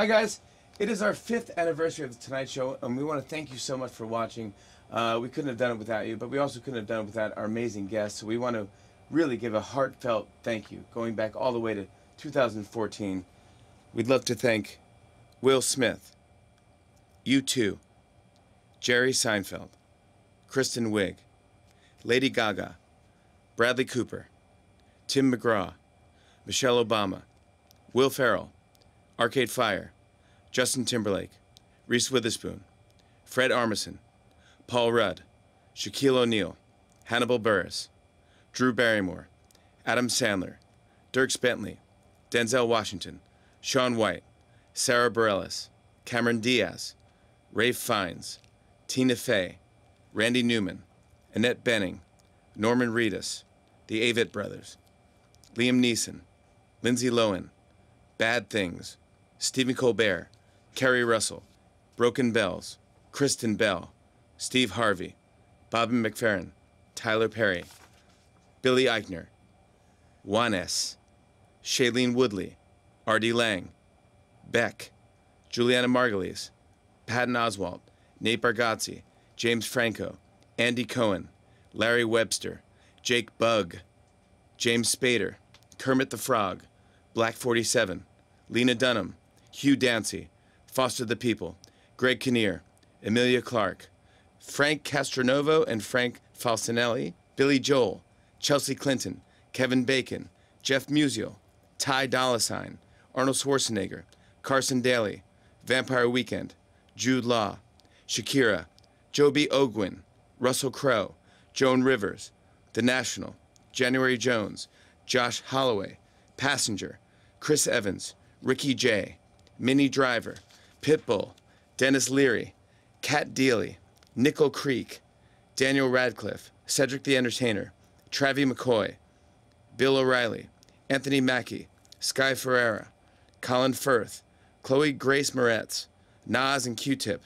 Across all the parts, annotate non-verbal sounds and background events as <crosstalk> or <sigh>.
Hi, guys. It is our fifth anniversary of The Tonight Show, and we want to thank you so much for watching. Uh, we couldn't have done it without you, but we also couldn't have done it without our amazing guests. So we want to really give a heartfelt thank you, going back all the way to 2014. We'd love to thank Will Smith, U2 Jerry Seinfeld, Kristen Wiig, Lady Gaga, Bradley Cooper, Tim McGraw, Michelle Obama, Will Ferrell, Arcade Fire, Justin Timberlake, Reese Witherspoon, Fred Armisen, Paul Rudd, Shaquille O'Neal, Hannibal Buress, Drew Barrymore, Adam Sandler, Dirk Bentley, Denzel Washington, Shaun White, Sara Bareilles, Cameron Diaz, Ralph Fiennes, Tina Fey, Randy Newman, Annette Bening, Norman Reedus, the Avett Brothers, Liam Neeson, Lindsay Lohan, Bad Things, Stephen Colbert, Keri Russell, Broken Bells, Kristen Bell, Steve Harvey, Bobby McFerrin, Tyler Perry, Billy Eichner, Juanes, Shailene Woodley, R.D. Lang, Beck, Julianna Margulies, Patton Oswalt, Nate Bargatze, James Franco, Andy Cohen, Larry Webster, Jake Bugg, James Spader, Kermit the Frog, Black 47, Lena Dunham, Hugh Dancy, Foster the People, Greg Kinnear, Emilia Clarke, Frank Castronovo and Frank Falcinelli, Billy Joel, Chelsea Clinton, Kevin Bacon, Jeff Musial, Ty Dolla Sign, Arnold Schwarzenegger, Carson Daly, Vampire Weekend, Jude Law, Shakira, Joby Ogwyn, Russell Crowe, Joan Rivers, The National, January Jones, Josh Holloway, Passenger, Chris Evans, Ricky Jay, Minnie Driver, Pitbull, Denis Leary, Cat Deeley, Nickel Creek, Daniel Radcliffe, Cedric the Entertainer, Travie McCoy, Bill O'Reilly, Anthony Mackie, Sky Ferreira, Colin Firth, Chloe Grace Moretz, Nas and Q-Tip,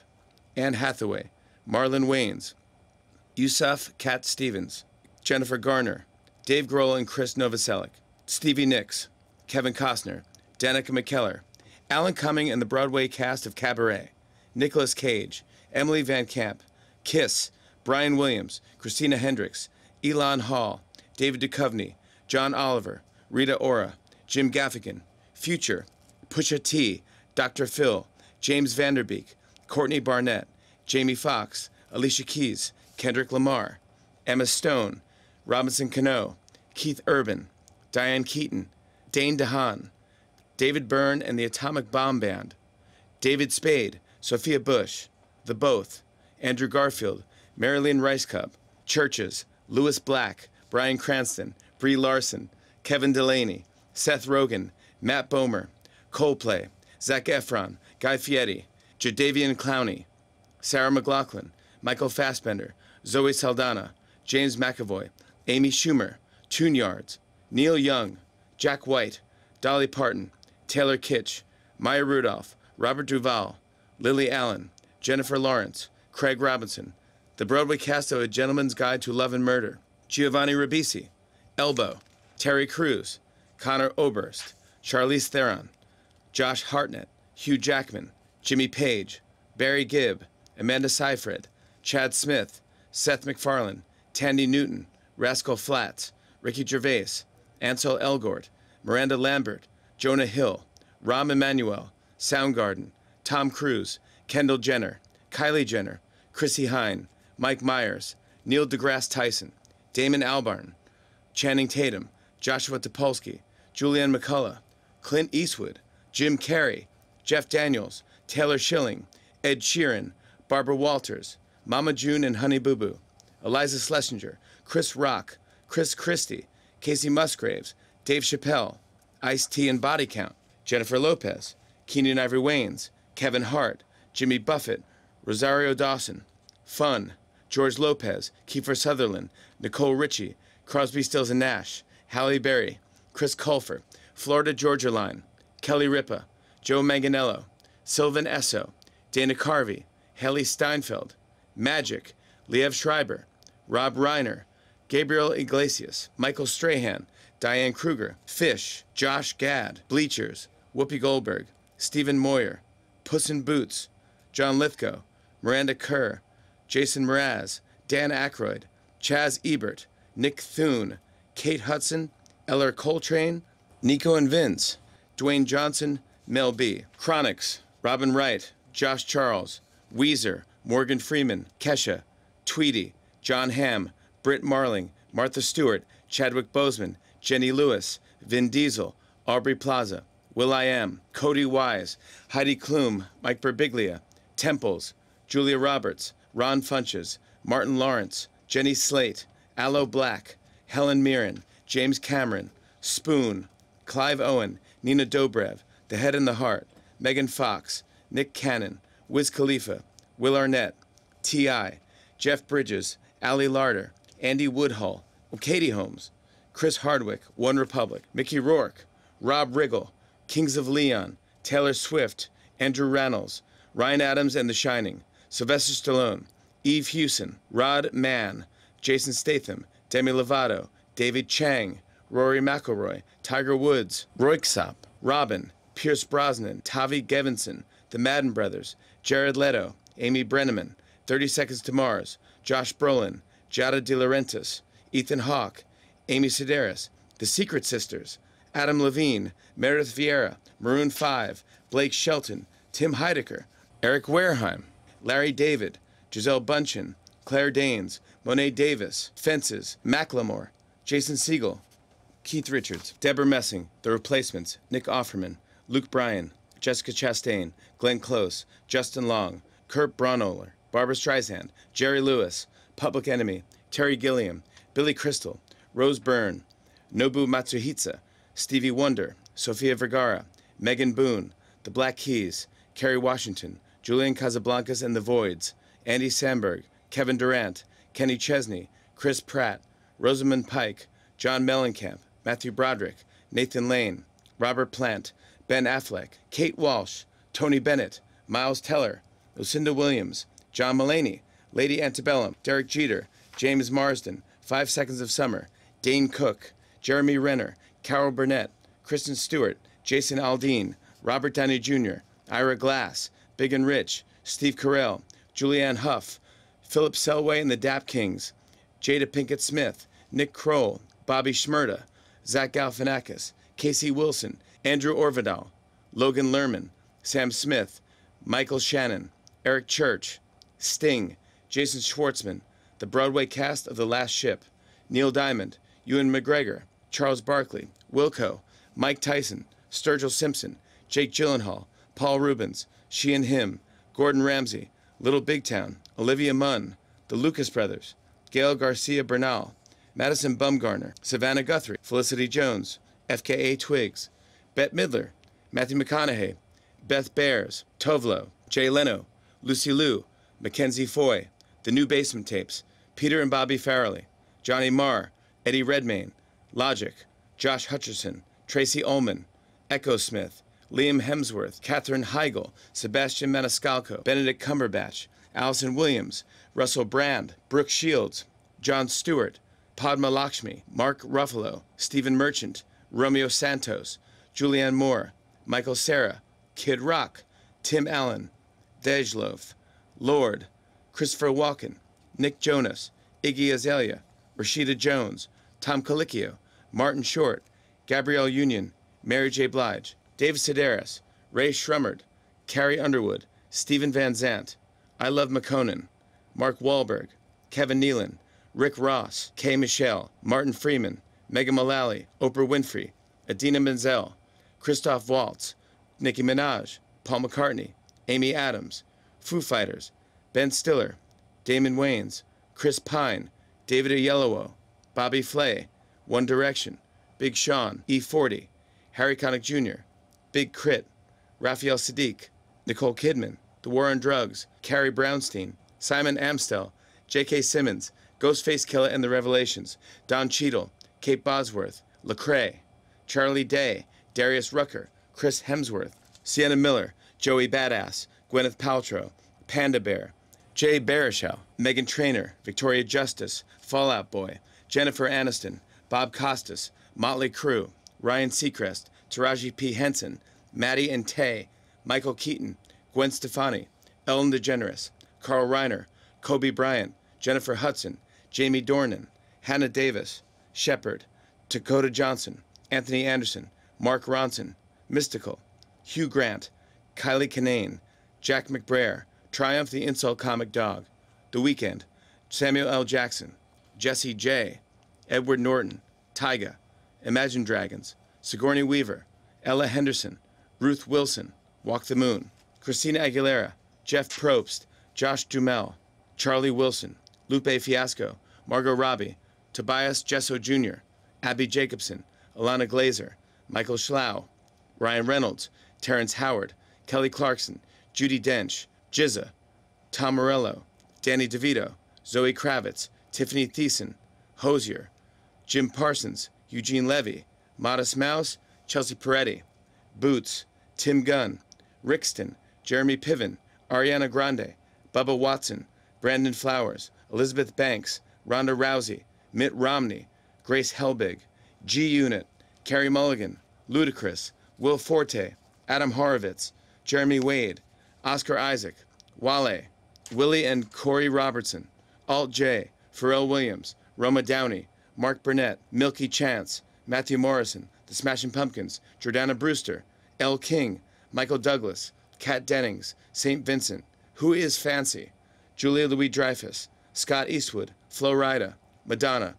Anne Hathaway, Marlon Wayans, Yusuf Cat Stevens, Jennifer Garner, Dave Grohl and Chris Novoselic, Stevie Nicks, Kevin Costner, Danica McKellar, Alan Cumming and the Broadway cast of Cabaret, Nicolas Cage, Emily Van Camp, Kiss, Brian Williams, Christina Hendricks, Elon Hall, David Duchovny, John Oliver, Rita Ora, Jim Gaffigan, Future, Pusha T, Dr. Phil, James Vanderbeek, Courtney Barnett, Jamie Foxx, Alicia Keys, Kendrick Lamar, Emma Stone, Robinson Cano, Keith Urban, Diane Keaton, Dane DeHaan, David Byrne and the Atomic Bomb Band, David Spade, Sophia Bush, The Both, Andrew Garfield, Marilyn Rice Cup, Chvrches, Lewis Black, Bryan Cranston, Brie Larson, Kevin Delaney, Seth Rogen, Matt Bomer, Coldplay, Zac Efron, Guy Fieri, Jadeveon Clowney, Sarah McLachlan, Michael Fassbender, Zoe Saldana, James McAvoy, Amy Schumer, Tune Yards, Neil Young, Jack White, Dolly Parton, Taylor Kitsch, Maya Rudolph, Robert Duvall, Lily Allen, Jennifer Lawrence, Craig Robinson, the Broadway cast of A Gentleman's Guide to Love and Murder, Giovanni Ribisi, Elbow, Terry Crews, Conor Oberst, Charlize Theron, Josh Hartnett, Hugh Jackman, Jimmy Page, Barry Gibb, Amanda Seyfried, Chad Smith, Seth MacFarlane, Thandie Newton, Rascal Flatts, Ricky Gervais, Ansel Elgort, Miranda Lambert, Jonah Hill, Rahm Emanuel, Soundgarden, Tom Cruise, Kendall Jenner, Kylie Jenner, Chrissie Hynde, Mike Myers, Neil deGrasse Tyson, Damon Albarn, Channing Tatum, Joshua Topolsky, Julianne McCullough, Clint Eastwood, Jim Carrey, Jeff Daniels, Taylor Schilling, Ed Sheeran, Barbara Walters, Mama June and Honey Boo Boo, Iliza Shlesinger, Chris Rock, Chris Christie, Kacey Musgraves, Dave Chappelle, Ice T and Body Count, Jennifer Lopez, Keenen Ivory Wayans, Kevin Hart, Jimmy Buffett, Rosario Dawson, Fun, George Lopez, Kiefer Sutherland, Nicole Richie, Crosby, Stills and Nash, Halle Berry, Chris Colfer, Florida Georgia Line, Kelly Ripa, Joe Manganiello, Sylvan Esso, Dana Carvey, Hailee Steinfeld, Magic, Liev Schreiber, Rob Reiner, Gabriel Iglesias, Michael Strahan, Diane Kruger, Phish, Josh Gad, Bleachers, Whoopi Goldberg, Stephen Moyer, Puss in Boots, John Lithgow, Miranda Kerr, Jason Mraz, Dan Aykroyd, Chaz Ebert, Nick Thune, Kate Hudson, Ellar Coltrane, Nico and Vince, Dwayne Johnson, Mel B. Chronics, Robin Wright, Josh Charles, Weezer, Morgan Freeman, Kesha, Tweety, Jon Hamm, Brit Marling, Martha Stewart, Chadwick Boseman, Jenny Lewis, Vin Diesel, Aubrey Plaza, Will I Am, Cody Wise, Heidi Klum, Mike Birbiglia, Temples, Julia Roberts, Ron Funches, Martin Lawrence, Jenny Slate, Aloe Blacc, Helen Mirren, James Cameron, Spoon, Clive Owen, Nina Dobrev, The Head and the Heart, Megan Fox, Nick Cannon, Wiz Khalifa, Will Arnett, T.I., Jeff Bridges, Ali Larter, Andy Woodhull, Katie Holmes, Chris Hardwick, One Republic, Mickey Rourke, Rob Riggle, Kings of Leon, Taylor Swift, Andrew Reynolds, Ryan Adams and The Shining, Sylvester Stallone, Eve Hewson, Rod Mann, Jason Statham, Demi Lovato, David Chang, Rory McIlroy, Tiger Woods, Röyksopp, Robyn, Pierce Brosnan, Tavi Gevinson, The Madden Brothers, Jared Leto, Amy Brenneman, 30 Seconds to Mars, Josh Brolin, Giada De Laurentiis, Ethan Hawke, Amy Sedaris, The Secret Sisters, Adam Levine, Meredith Vieira, Maroon 5, Blake Shelton, Tim Heidecker, Eric Wareheim, Larry David, Gisele Bundchen, Claire Danes, Mo'ne Davis, Fences, Macklemore, Jason Segel, Keith Richards, Deborah Messing, The Replacements, Nick Offerman, Luke Bryan, Jessica Chastain, Glenn Close, Justin Long, Kurt Braunohler, Barbara Streisand, Jerry Lewis, Public Enemy, Terry Gilliam, Billy Crystal, Rose Byrne, Nobu Matsuhisa, Stevie Wonder, Sofia Vergara, Megan Boone, The Black Keys, Kerry Washington, Julian Casablancas and the Voids, Andy Samberg, Kevin Durant, Kenny Chesney, Chris Pratt, Rosamund Pike, John Mellencamp, Matthew Broderick, Nathan Lane, Robert Plant, Ben Affleck, Kate Walsh, Tony Bennett, Miles Teller, Lucinda Williams, John Mulaney, Lady Antebellum, Derek Jeter, James Marsden, Five Seconds of Summer, Dane Cook, Jeremy Renner, Carol Burnett, Kristen Stewart, Jason Aldean, Robert Downey Jr., Ira Glass, Big and Rich, Steve Carell, Julianne Hough, Philip Selway and the Dap Kings, Jada Pinkett Smith, Nick Kroll, Bobby Shmurda, Zach Galifianakis, Casey Wilson, Andrew Orvedahl, Logan Lerman, Sam Smith, Michael Shannon, Eric Church, Sting, Jason Schwartzman, the Broadway cast of The Last Ship, Neil Diamond, Ewan McGregor, Charles Barkley, Wilco, Mike Tyson, Sturgill Simpson, Jake Gyllenhaal, Paul Reubens, She and Him, Gordon Ramsay, Little Big Town, Olivia Munn, the Lucas Brothers, Gael Garcia Bernal, Madison Bumgarner, Savannah Guthrie, Felicity Jones, FKA Twigs, Bette Midler, Matthew McConaughey, Beth Bears, Tove Lo, Jay Leno, Lucy Liu, Mackenzie Foy, The New Basement Tapes, Peter and Bobby Farrelly, Johnny Marr, Eddie Redmayne, Logic, Josh Hutcherson, Tracey Ullman, Echo Smith, Liam Hemsworth, Katherine Heigl, Sebastian Maniscalco, Benedict Cumberbatch, Allison Williams, Russell Brand, Brooke Shields, Jon Stewart, Padma Lakshmi, Mark Ruffalo, Stephen Merchant, Romeo Santos, Julianne Moore, Michael Cera, Kid Rock, Tim Allen, Dejlove, Lorde, Christopher Walken, Nick Jonas, Iggy Azalea, Rashida Jones, Tom Colicchio, Martin Short, Gabrielle Union, Mary J. Blige, Dave Sedaris, Rae Sremmurd, Carrie Underwood, Stephen Van Zandt, I Love Makonnen, Mark Wahlberg, Kevin Nealon, Rick Ross, Kay Michelle, Martin Freeman, Megan Mullally, Oprah Winfrey, Idina Menzel, Christoph Waltz, Nicki Minaj, Paul McCartney, Amy Adams, Foo Fighters, Ben Stiller, Damon Wayans, Chris Pine, David Oyelowo, Bobby Flay, One Direction, Big Sean, E40, Harry Connick Jr., Big Crit, Raphael Saadiq, Nicole Kidman, The War on Drugs, Carrie Brownstein, Simon Amstell, J.K. Simmons, Ghostface Killah and the Revelations, Don Cheadle, Kate Bosworth, Lecrae, Charlie Day, Darius Rucker, Chris Hemsworth, Sienna Miller, Joey Badass, Gwyneth Paltrow, Panda Bear, Jay Baruchel, Meghan Trainor, Victoria Justice, Fallout Boy, Jennifer Aniston, Bob Costas, Motley Crue, Ryan Seacrest, Taraji P. Henson, Maddie and Tay, Michael Keaton, Gwen Stefani, Ellen DeGeneres, Carl Reiner, Kobe Bryant, Jennifer Hudson, Jamie Dornan, Hannah Davis, Shepard, Dakota Johnson, Anthony Anderson, Mark Ronson, Mystikal, Hugh Grant, Kylie Kinane, Jack McBrayer, Triumph the Insult Comic Dog, The Weeknd, Samuel L. Jackson, Jessie J., Edward Norton, Tyga, Imagine Dragons, Sigourney Weaver, Ella Henderson, Ruth Wilson, Walk the Moon, Christina Aguilera, Jeff Probst, Josh Duhamel, Charlie Wilson, Lupe Fiasco, Margot Robbie, Tobias Jesso Jr., Abbi Jacobson, Ilana Glazer, Michael Schlow, Ryan Reynolds, Terrence Howard, Kelly Clarkson, Judi Dench, Jizza, Tom Morello, Danny DeVito, Zoe Kravitz, Tiffany Thiessen, Hozier, Jim Parsons, Eugene Levy, Modest Mouse, Chelsea Peretti, Boots, Tim Gunn, Rixton, Jeremy Piven, Ariana Grande, Bubba Watson, Brandon Flowers, Elizabeth Banks, Ronda Rousey, Mitt Romney, Grace Helbig, G Unit, Carey Mulligan, Ludacris, Will Forte, Adam Horovitz, Jeremy Wade, Oscar Isaac, Wale, Willie and Korie Robertson, Alt J, Pharrell Williams, Roma Downey, Mark Burnett, Milky Chance, Matthew Morrison, The Smashing Pumpkins, Jordana Brewster, Elle King, Michael Douglas, Kat Dennings, St. Vincent, Who is Fancy, Julia Louis Dreyfus, Scott Eastwood, Flo Rida, Madonna,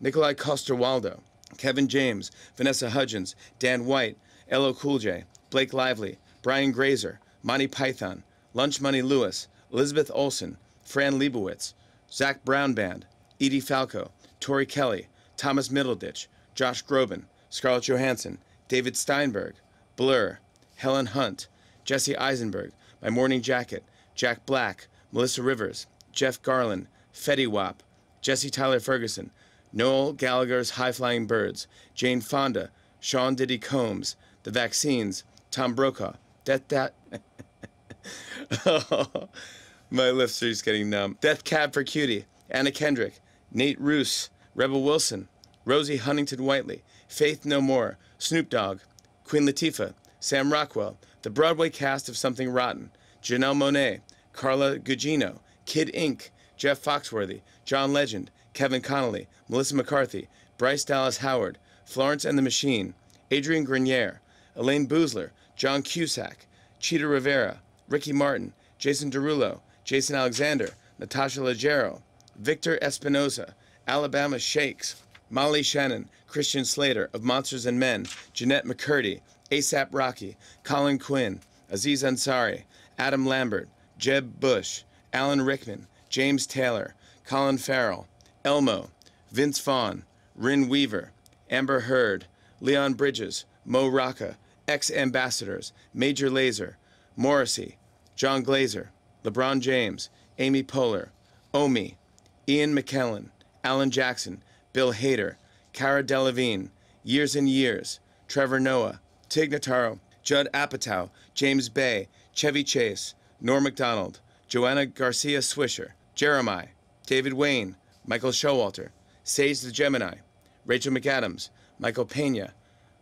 Nikolai Coster-Waldau, Kevin James, Vanessa Hudgens, Dan White, LL Cool J, Blake Lively, Brian Grazer, Monty Python, Lunch Money Lewis, Elizabeth Olsen, Fran Lebowitz, Zac Brown Band, Edie Falco, Tori Kelly, Thomas Middleditch, Josh Groban, Scarlett Johansson, David Steinberg, Blur, Helen Hunt, Jesse Eisenberg, My Morning Jacket, Jack Black, Melissa Rivers, Jeff Garlin, Fetty Wap, Jesse Tyler Ferguson, Noel Gallagher's High Flying Birds, Jane Fonda, Sean Diddy Combs, The Vaccines, Tom Brokaw, Death That. <laughs> My lips are just getting numb. Death Cab for Cutie, Anna Kendrick, Nate Ruess, Rebel Wilson, Rosie Huntington Whiteley, Faith No More, Snoop Dogg, Queen Latifah, Sam Rockwell, the Broadway cast of Something Rotten, Janelle Monáe, Carla Gugino, Kid Ink, Jeff Foxworthy, John Legend, Kevin Connolly, Melissa McCarthy, Bryce Dallas Howard, Florence and the Machine, Adrian Grenier, Elayne Boosler, John Cusack, Chita Rivera, Ricky Martin, Jason Derulo, Jason Alexander, Natasha Leggero, Victor Espinoza, Alabama Shakes, Molly Shannon, Christian Slater of Monsters and Men, Jennette McCurdy, ASAP Rocky, Colin Quinn, Aziz Ansari, Adam Lambert, Jeb Bush, Alan Rickman, James Taylor, Colin Farrell, Elmo, Vince Vaughn, Rin Weaver, Amber Heard, Leon Bridges, Mo Rocca, X Ambassadors, Major Lazer, Morrissey, Jon Glaser, LeBron James, Amy Poehler, Omi, Ian McKellen, Alan Jackson, Bill Hader, Cara Delevingne, Years and Years, Trevor Noah, Tig Notaro, Judd Apatow, James Bay, Chevy Chase, Norm MacDonald, Joanna Garcia Swisher, Jeremih, David Wain, Michael Showalter, Sage the Gemini, Rachel McAdams, Michael Pena,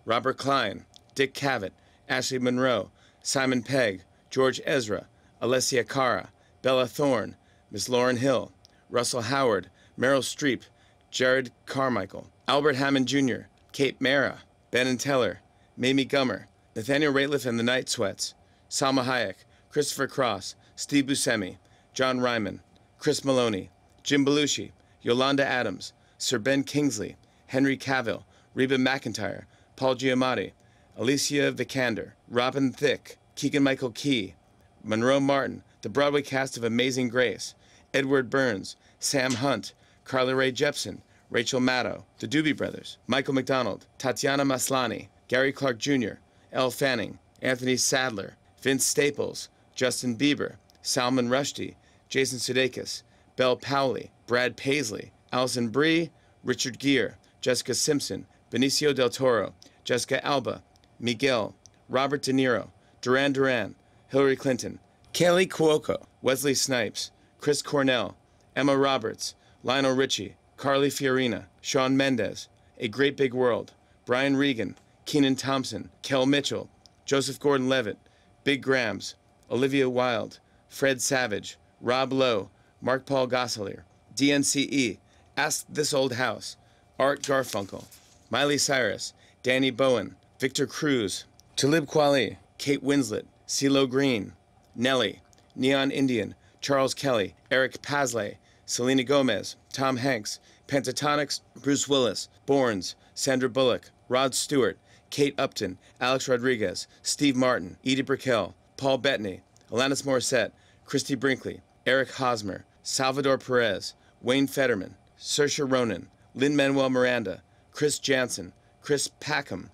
Robert Klein, Dick Cavett, Ashley Monroe, Simon Pegg, George Ezra, Alessia Cara, Bella Thorne, Miss Lauryn Hill, Russell Howard, Meryl Streep, Jerrod Carmichael, Albert Hammond Jr., Kate Mara, Penn and Teller, Mamie Gummer, Nathaniel Rateliff and the Night Sweats, Salma Hayek, Christopher Cross, Steve Buscemi, John Ryman, Chris Maloney, Jim Belushi, Yolanda Adams, Sir Ben Kingsley, Henry Cavill, Reba McEntire, Paul Giamatti, Alicia Vikander, Robin Thicke, Keegan Michael Key, Monroe Martin, the Broadway cast of Amazing Grace, Edward Burns, Sam Hunt, Carly Rae Jepsen, Rachel Maddow, the Doobie Brothers, Michael McDonald, Tatiana Maslany, Gary Clark Jr., Elle Fanning, Anthony Sadler, Vince Staples, Justin Bieber, Salman Rushdie, Jason Sudeikis, Bel Powley, Brad Paisley, Alison Brie, Richard Gere, Jessica Simpson, Benicio del Toro, Jessica Alba, Miguel, Robert De Niro, Duran Duran, Hillary Clinton, Kaley Cuoco, Wesley Snipes, Chris Cornell, Emma Roberts, Lionel Richie, Carly Fiorina, Shawn Mendes, A Great Big World, Brian Regan, Kenan Thompson, Kel Mitchell, Joseph Gordon Levitt, Big Grams, Olivia Wilde, Fred Savage, Rob Lowe, Mark Paul Gosselaar, DNCE, Ask This Old House, Art Garfunkel, Miley Cyrus, Danny Bowen, Victor Cruz, Talib Kweli, Kate Winslet, CeeLo Green, Nelly, Neon Indian, Charles Kelly, Eric Paslay, Selena Gomez, Tom Hanks, Pentatonix, Bruce Willis, Borns, Sandra Bullock, Rod Stewart, Kate Upton, Alex Rodriguez, Steve Martin, Edie Brickell, Paul Bettany, Alanis Morissette, Christie Brinkley, Eric Hosmer, Salvador Perez, Wayne Fetterman, Saoirse Ronan, Lin-Manuel Miranda, Chris Janson, Chris Packham,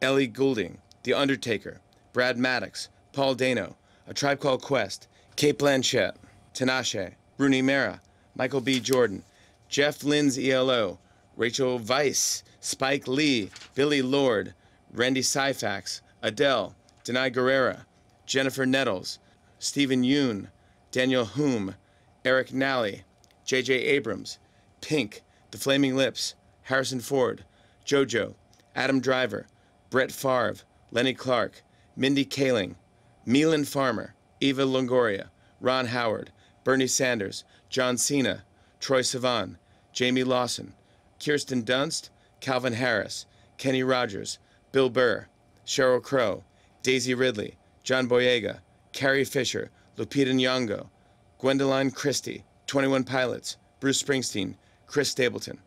Ellie Goulding, The Undertaker, Brad Maddox, Paul Dano, A Tribe Called Quest, Cate Blanchett, Tinashe, Rooney Mara, Michael B. Jordan, Jeff Lynne's ELO, Rachel Weisz, Spike Lee, Billie Lourd, Randy Syfax, Adele, Denai Guerrera, Jennifer Nettles, Steven Yeun, Daniel Hume, Eric Nally, J.J. Abrams, Pink, The Flaming Lips, Harrison Ford, JoJo, Adam Driver, Brett Favre, Lenny Clark, Mindy Kaling, Milan Farmer, Eva Longoria, Ron Howard, Bernie Sanders, John Cena, Troye Sivan, Jamie Lawson, Kirsten Dunst, Calvin Harris, Kenny Rogers, Bill Burr, Sheryl Crow, Daisy Ridley, John Boyega, Carrie Fisher, Lupita Nyong'o, Gwendoline Christie, 21 Pilots, Bruce Springsteen, Chris Stapleton.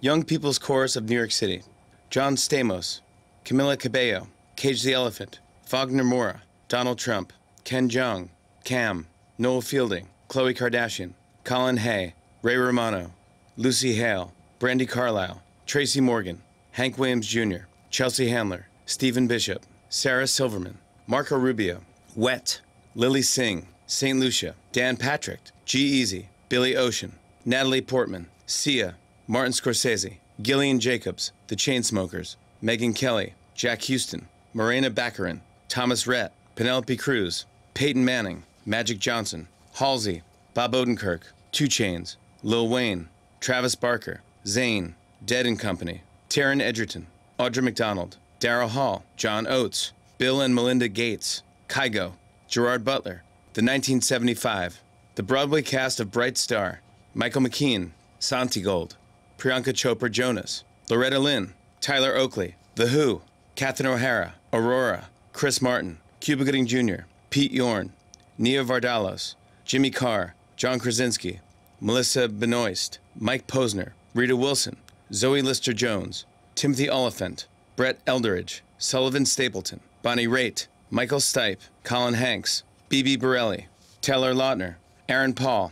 Young People's Chorus of New York City, John Stamos, Camila Cabello, Cage the Elephant, Wagner Moura, Donald Trump, Ken Jeong, Cam, Noel Fielding, Khloe Kardashian, Colin Hay, Ray Romano, Lucy Hale, Brandi Carlile, Tracy Morgan, Hank Williams Jr., Chelsea Handler, Stephen Bishop, Sarah Silverman, Marco Rubio, Wet, Lily Singh, St. Lucia, Dan Patrick, G-Eazy, Billy Ocean, Natalie Portman, Sia, Martin Scorsese, Gillian Jacobs, The Chainsmokers, Megyn Kelly, Jack Huston, Morena Baccarin, Thomas Rhett, Penelope Cruz, Peyton Manning, Magic Johnson, Halsey, Bob Odenkirk, 2 Chainz, Lil Wayne, Travis Barker, Zayn, Dead and Company, Taron Egerton, Audra McDonald, Daryl Hall, John Oates, Bill and Melinda Gates, Kygo, Gerard Butler, The 1975, the Broadway cast of Bright Star, Michael McKean, Santi Gold, Priyanka Chopra Jonas, Loretta Lynn, Tyler Oakley, The Who, Catherine O'Hara, Aurora, Chris Martin, Cuba Gooding Jr., Pete Yorn, Nia Vardalos, Jimmy Carr, John Krasinski, Melissa Benoist, Mike Posner, Rita Wilson, Zoe Lister Jones, Timothy Olyphant, Brett Eldredge, Sullivan Stapleton, Bonnie Raitt, Michael Stipe, Colin Hanks, Bebe Borelli, Taylor Lautner, Aaron Paul,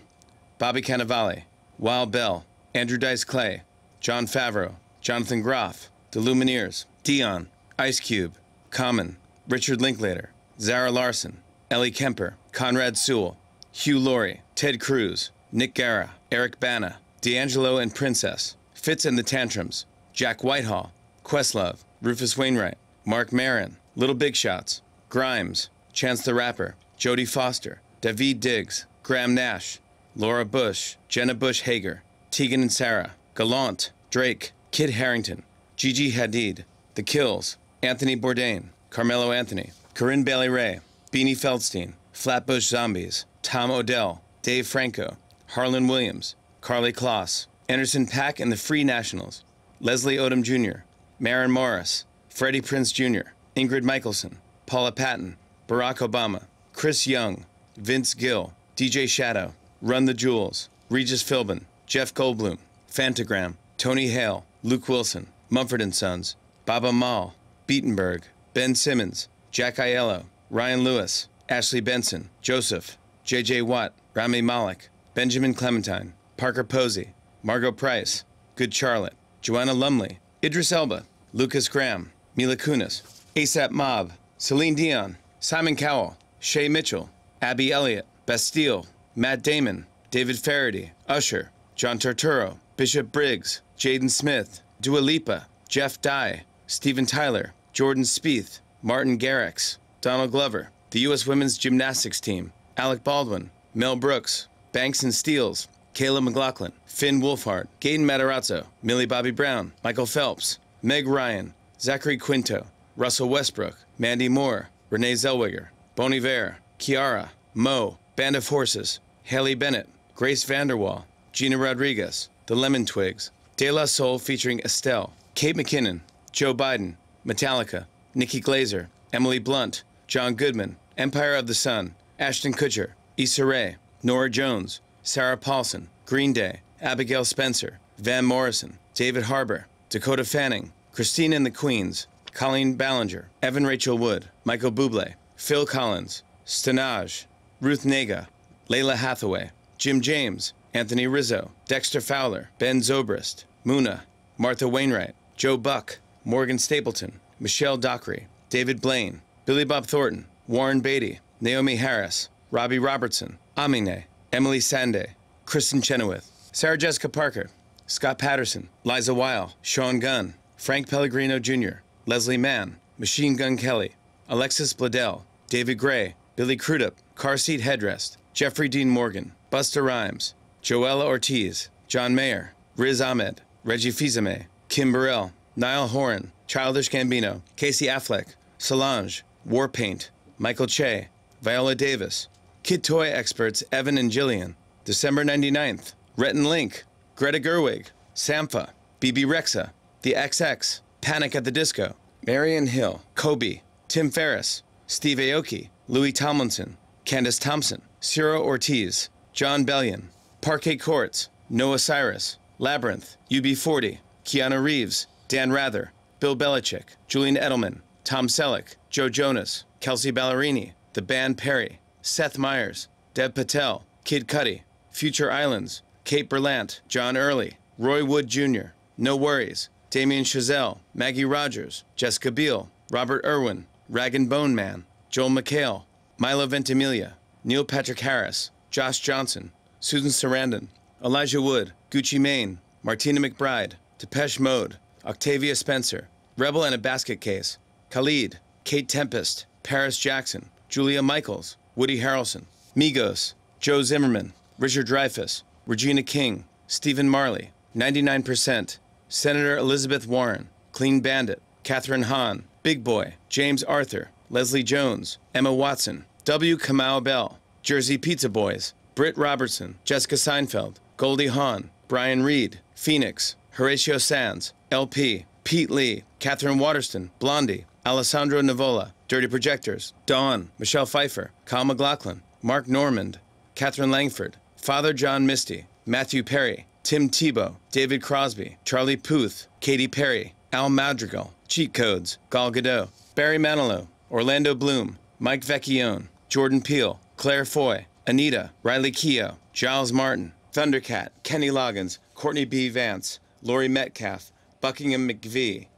Bobby Cannavale, Wild Bell, Andrew Dice Clay, Jon Favreau, Jonathan Groff, The Lumineers, Dion, Ice Cube, Common, Richard Linklater, Zara Larsson, Ellie Kemper, Conrad Sewell, Hugh Laurie, Ted Cruz, Nick Guerra, Eric Bana, D'Angelo and Princess, Fitz and the Tantrums, Jack Whitehall, Questlove, Rufus Wainwright, Marc Maron, Little Big Shots, Grimes, Chance the Rapper, Jodie Foster, Daveed Diggs, Graham Nash, Laura Bush, Jenna Bush Hager, Tegan and Sara, Gallant, Drake, Kit Harington, Gigi Hadid, The Kills, Anthony Bourdain, Carmelo Anthony, Corinne Bailey Rae, Beanie Feldstein, Flatbush Zombies, Tom Odell, Dave Franco, Harland Williams, Karlie Kloss, Anderson Paak and the Free Nationals, Leslie Odom Jr., Maren Morris, Freddie Prinze Jr., Ingrid Michaelson, Paula Patton, Barack Obama, Chris Young, Vince Gill, DJ Shadow, Run the Jewels, Regis Philbin, Jeff Goldblum, Phantogram, Tony Hale, Luke Wilson, Mumford & Sons, Baaba Maal, Beatenberg, Ben Simmons, Jack Aiello, Ryan Lewis, Ashley Benson, Joseph, J.J. Watt, Rami Malek, Benjamin Clementine, Parker Posey, Margo Price, Good Charlotte, Joanna Lumley, Idris Elba, Lukas Graham, Mila Kunis, ASAP Mob, Celine Dion, Simon Cowell, Shay Mitchell, Abby Elliott, Bastille, Matt Damon, David Faraday, Usher, John Turturro, Bishop Briggs, Jaden Smith, Dua Lipa, Jeff Dye, Steven Tyler, Jordan Spieth, Martin Garrix, Donald Glover, the U.S. Women's Gymnastics Team, Alec Baldwin, Mel Brooks, Banks and Steele, Kayla McLaughlin, Finn Wolfhard, Gaten Matarazzo, Millie Bobby Brown, Michael Phelps, Meg Ryan, Zachary Quinto, Russell Westbrook, Mandy Moore, Renee Zellweger, Bon Iver, Kiiara, Mo, Band of Horses, Haley Bennett, Grace VanderWaal, Gina Rodriguez, The Lemon Twigs, De La Soul featuring Estelle, Kate McKinnon, Joe Biden, Metallica, Nikki Glazer, Emily Blunt, John Goodman, Empire of the Sun, Ashton Kutcher, Issa Rae, Norah Jones, Sarah Paulson, Green Day, Abigail Spencer, Van Morrison, David Harbour, Dakota Fanning, Christine and the Queens, Colleen Ballinger, Evan Rachel Wood, Michael Bublé, Phil Collins, Stanage, Ruth Negga, Lalah Hathaway, Jim James, Anthony Rizzo, Dexter Fowler, Ben Zobrist, Muna, Martha Wainwright, Joe Buck, Morgan Stapleton, Michelle Dockery, David Blaine, Billy Bob Thornton, Warren Beatty, Naomie Harris, Robbie Robertson, Amine, Emeli Sandé, Kristin Chenoweth, Sarah Jessica Parker, Scott Patterson, Liza Weil, Sean Gunn, Frank Pellegrino Jr., Leslie Mann, Machine Gun Kelly, Alexis Bledel, David Gray, Billy Crudup, Car Seat Headrest, Jeffrey Dean Morgan, Busta Rhymes, Joella Ortiz, John Mayer, Riz Ahmed, Reggie Fils-Aimé, Kim Burrell, Niall Horan, Childish Gambino, Casey Affleck, Solange, Warpaint, Michael Che, Viola Davis, Kid Toy experts Evan and Jillian, December 99th, Rhett and Link, Greta Gerwig, Sampha, Bebe Rexha, The XX, Panic at the Disco, Marian Hill, Kobe, Tim Ferriss, Steve Aoki, Louis Tomlinson, Candace Thompson, Ciro Ortiz, Jon Bellion, Parquet Courts, Noah Cyrus, Labrinth, UB40, Keanu Reeves, Dan Rather, Bill Belichick, Julian Edelman, Tom Selleck, Joe Jonas, Kelsea Ballerini, The Band Perry, Seth Meyers, Dev Patel, Kid Cudi, Future Islands, Kate Berlant, John Early, Roy Wood Jr., No Worries, Damien Chazelle, Maggie Rogers, Jessica Biel, Robert Irwin, Rag and Bone Man, Joel McHale, Milo Ventimiglia, Neil Patrick Harris, Josh Johnson, Susan Sarandon, Elijah Wood, Gucci Mane, Martina McBride, Depeche Mode, Octavia Spencer, Rebel and a Basket Case, Khalid, Kate Tempest, Paris Jackson, Julia Michaels, Woody Harrelson, Migos, Joe Zimmerman, Richard Dreyfuss, Regina King, Stephen Marley, 99%, Senator Elizabeth Warren, Clean Bandit, Kathryn Hahn, Big Boi, James Arthur, Leslie Jones, Emma Watson, W. Kamau Bell, Jersey Pizza Boys, Britt Robertson, Jessica Seinfeld, Goldie Hawn, Brian Reed, Phoenix, Horatio Sanz, LP, Pete Lee, Katherine Waterston, Blondie, Alessandro Nivola, Dirty Projectors, Dawn, Michelle Pfeiffer, Kyle MacLachlan, Mark Normand, Katherine Langford, Father John Misty, Matthew Perry, Tim Tebow, David Crosby, Charlie Puth, Katy Perry, Al Madrigal, Cheat Codes, Gal Gadot, Barry Manilow, Orlando Bloom, Mike Vecchione, Jordan Peele, Claire Foy, Anita, Riley Keough, Giles Martin, Thundercat, Kenny Loggins, Courtney B. Vance, Laurie Metcalf, Buckingham McVie,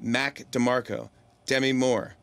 Mac DeMarco, Demi Moore,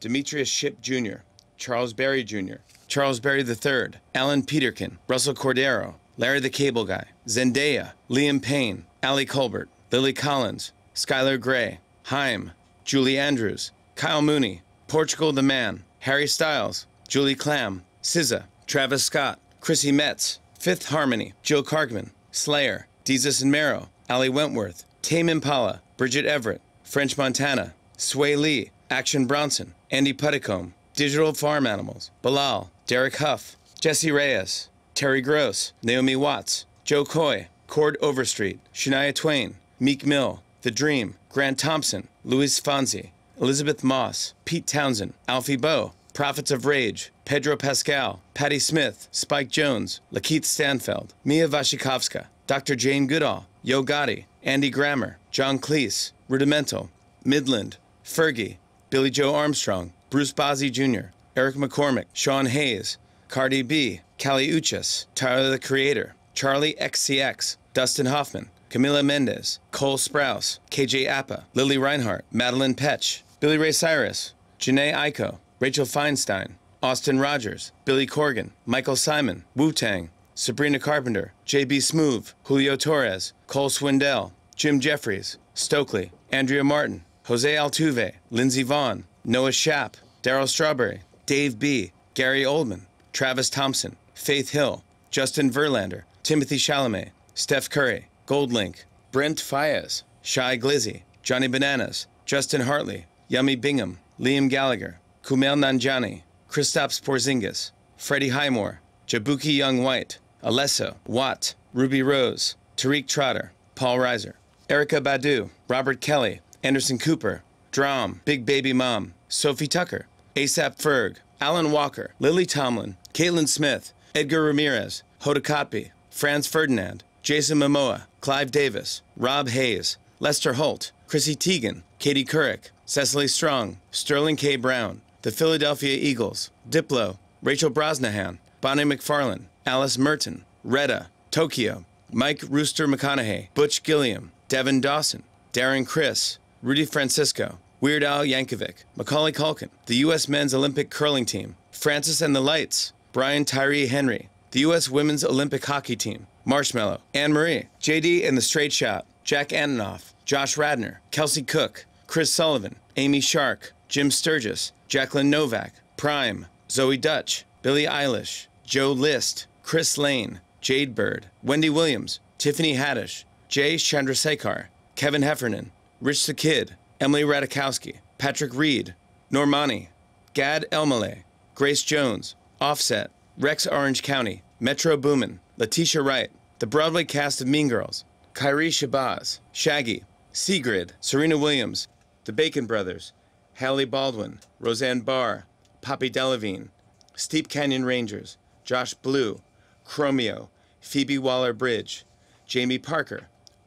Demetrius Shipp Jr., Charles Berry Jr., Charles Berry III, Alan Peterkin, Russell Cordero, Larry the Cable Guy, Zendaya, Liam Payne, Ali Colbert, Lily Collins, Skylar Grey, Haim, Julie Andrews, Kyle Mooney, Portugal the Man, Harry Styles, Julie Clam, SZA, Travis Scott, Chrissy Metz, Fifth Harmony, Jill Kargman, Slayer, Jesus and Mero, Ali Wentworth, Tame Impala, Bridget Everett, French Montana, Swae Lee, Action Bronson, Andy Puddicombe, Digital Farm Animals, Bilal, Derek Hough, Jesse Reyes, Terry Gross, Naomi Watts, Jo Koy, Chord Overstreet, Shania Twain, Meek Mill, The Dream, Grant Thompson, Luis Fonsi, Elisabeth Moss, Pete Townshend, Alfie Boe, Prophets of Rage, Pedro Pascal, Patti Smith, Spike Jonze, Lakeith Stanfield, Mia Wasikowska, Dr. Jane Goodall, Yo Gotti, Andy Grammer, John Cleese, Rudimental, Midland, Fergie, Billie Joe Armstrong, Bruce Bozzi Jr., Eric McCormack, Sean Hayes, Cardi B, Kali Uchis, Tyler the Creator, Charli XCX, Dustin Hoffman, Camila Mendes, Cole Sprouse, KJ Apa, Lili Reinhart, Madelaine Petsch, Billy Ray Cyrus, Jhené Aiko, Rachel Feinstein, Austin Rogers, Billy Corgan, Michael Symon, Wu Tang, Sabrina Carpenter, JB Smoove, Julio Torres, Cole Swindell, Jim Jeffries, Stokely, Andrea Martin, Jose Altuve, Lindsey Vonn, Noah Shapp, Darryl Strawberry, Dave B., Gary Oldman, Travis Thompson, Faith Hill, Justin Verlander, Timothée Chalamet, Steph Curry, Goldlink, Brent Faiyaz, Shy Glizzy, Johnny Bananas, Justin Hartley, Yummy Bingham, Liam Gallagher, Kumail Nanjiani, Kristaps Porzingis, Freddie Highmore, Jaboukie Young White, Alesso, Watt, Ruby Rose, Tariq Trotter, Paul Reiser, Erykah Badu, Robert Kelly, Anderson Cooper, Drom, Big Baby Mom, Sophie Tucker, ASAP Ferg, Alan Walker, Lily Tomlin, Caitlin Smith, Edgar Ramirez, Hoda Kotb, Franz Ferdinand, Jason Momoa, Clive Davis, Rob Hayes, Lester Holt, Chrissy Teigen, Katie Couric, Cecily Strong, Sterling K. Brown, the Philadelphia Eagles, Diplo, Rachel Brosnahan, Bonnie McFarlane, Alice Merton, Retta, Tokyo, Mike Rooster McConaughey, Butch Gilliam, Devin Dawson, Darren Criss, Rudy Francisco, Weird Al Yankovic, Macaulay Culkin, the U.S. men's Olympic curling team, Francis and the Lights, Brian Tyree Henry, the U.S. women's Olympic hockey team, Marshmello, Anne Marie, JD and the Straight Shot, Jack Antonoff, Josh Radnor, Kelsey Cook, Chris Sullivan, Amy Shark, Jim Sturgess, Jacqueline Novak, Prime, Zoey Deutch, Billie Eilish, Joe List, Chris Lane, Jade Bird, Wendy Williams, Tiffany Haddish, Jay Chandrasekhar, Kevin Heffernan, Rich the Kid, Emily Ratajkowski, Patrick Reed, Normani, Gad Elmaleh, Grace Jones, Offset, Rex Orange County, Metro Boomin, Letitia Wright, the Broadway cast of Mean Girls, Kyrie Shabazz, Shaggy, Sigrid, Serena Williams, the Bacon Brothers, Hailey Baldwin, Roseanne Barr, Poppy Delevingne, Steep Canyon Rangers, Josh Blue, Chromeo, Phoebe Waller Bridge, Jamie Parker,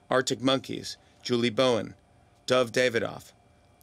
Arctic Monkeys, Julie Bowen, Dov Davidoff,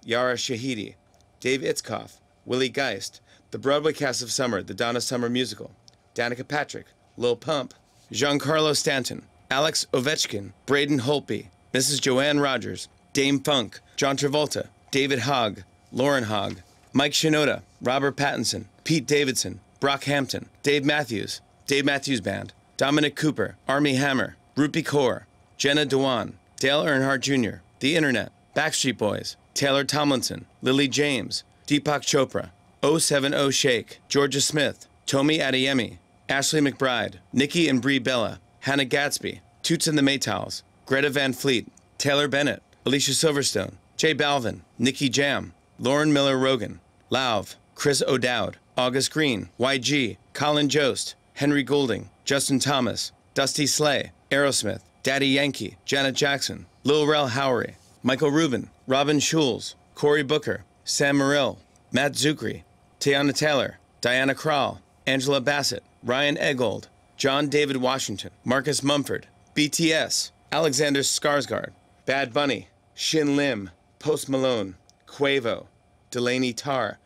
Yara Shahidi, Dave Itzkoff, Willie Geist, the Broadway cast of Summer, the Donna Summer musical, Danica Patrick, Lil Pump, Giancarlo Stanton, Alex Ovechkin, Braden Holtby, Mrs. Joanne Rogers, Dame Funk, John Travolta, David Hogg, Lauren Hogg, Mike Shinoda, Robert Pattinson, Pete Davidson, Brock Hampton, Dave Matthews, Dave Matthews Band, Dominic Cooper, Armie Hammer, Rupi Kaur, Jenna Dewan, Dale Earnhardt Jr., The Internet, Backstreet Boys, Taylor Tomlinson, Lily James, Deepak Chopra, 070 Shake, Georgia Smith, Tomi Adeyemi, Ashley McBryde, Nikki and Brie Bella, Hannah Gadsby, Toots and the Maytals, Greta Van Fleet, Taylor Bennett, Alicia Silverstone, J Balvin, Nicky Jam, Lauren Miller Rogan, Lauv, Chris O'Dowd, August Green, YG, Colin Jost, Henry Golding, Justin Thomas, Dusty Slay, Aerosmith, Daddy Yankee, Janet Jackson, Lil Rel Howery, Michael Rubin, Robin Schulz, Cory Booker, Sam Morril, Matt Czuchry, Teyana Taylor, Diana Krall, Angela Bassett, Ryan Eggold, John David Washington, Marcus Mumford, BTS, Alexander Skarsgård, Bad Bunny, Shin Lim, Post Malone, Quavo, Delaney Tarr,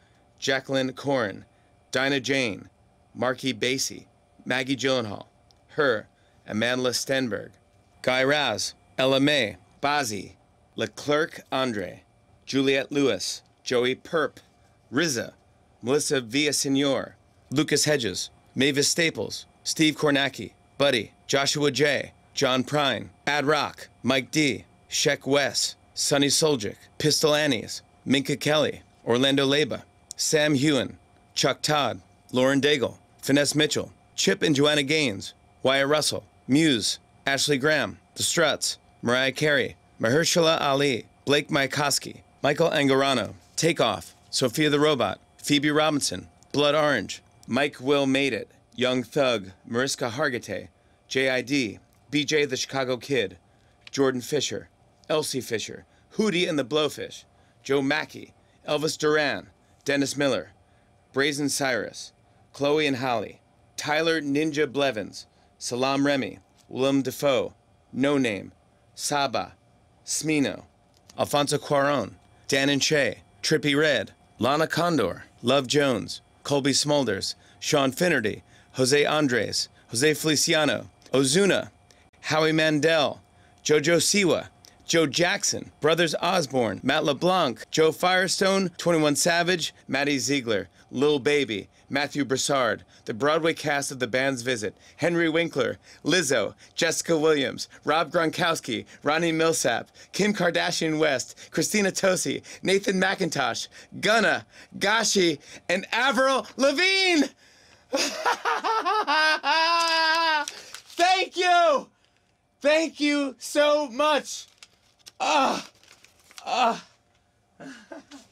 Jaclyn Corin, Dinah Jane, Marky Basie, Maggie Gyllenhaal, Her, Amandla Stenberg, Guy Raz, Ella Mai, Bazzi, Leclerc Andre, Juliette Lewis, Joey Perp, Riza, Melissa Villasenor, Lucas Hedges, Mavis Staples, Steve Kornacki, Buddy, Joshua J., John Prine, Ad Rock, Mike D., Sheck Wes, Sonny Soljic, Pistol Annies, Minka Kelly, Orlando Leba, Sam Heughan, Chuck Todd, Lauren Daigle, Finesse Mitchell, Chip and Joanna Gaines, Wyatt Russell, Muse, Ashley Graham, The Struts, Mariah Carey, Mahershala Ali, Blake Mycoskie, Michael Angarano, Takeoff, Sophia the Robot, Phoebe Robinson, Blood Orange, Mike Will Made It, Young Thug, Mariska Hargitay, JID, BJ the Chicago Kid, Jordan Fisher, Elsie Fisher, Hootie and the Blowfish, Joe Mackey, Elvis Duran, Dennis Miller, Braison Cyrus, Chloe and Holly, Tyler Ninja Blevins, Salaam Remi, Willem Dafoe, No Name, Saba, Smino, Alfonso Cuaron, Dan and Shay, Trippie Redd, Lana Condor, Love Jones, Cobie Smulders, Sean Finnerty, Jose Andres, Jose Feliciano, Ozuna, Howie Mandel, Jojo Siwa, Joe Jackson, Brothers Osborne, Matt LeBlanc, Joe Firestone, 21 Savage, Maddie Ziegler, Lil Baby, Matthew Broussard, the Broadway cast of The Band's Visit, Henry Winkler, Lizzo, Jessica Williams, Rob Gronkowski, Ronnie Milsap, Kim Kardashian West, Christina Tosi, Nathan McIntosh, Gunna, Gashi, and Avril Lavigne! <laughs> Thank you! Thank you so much! Ah! Ah! <laughs>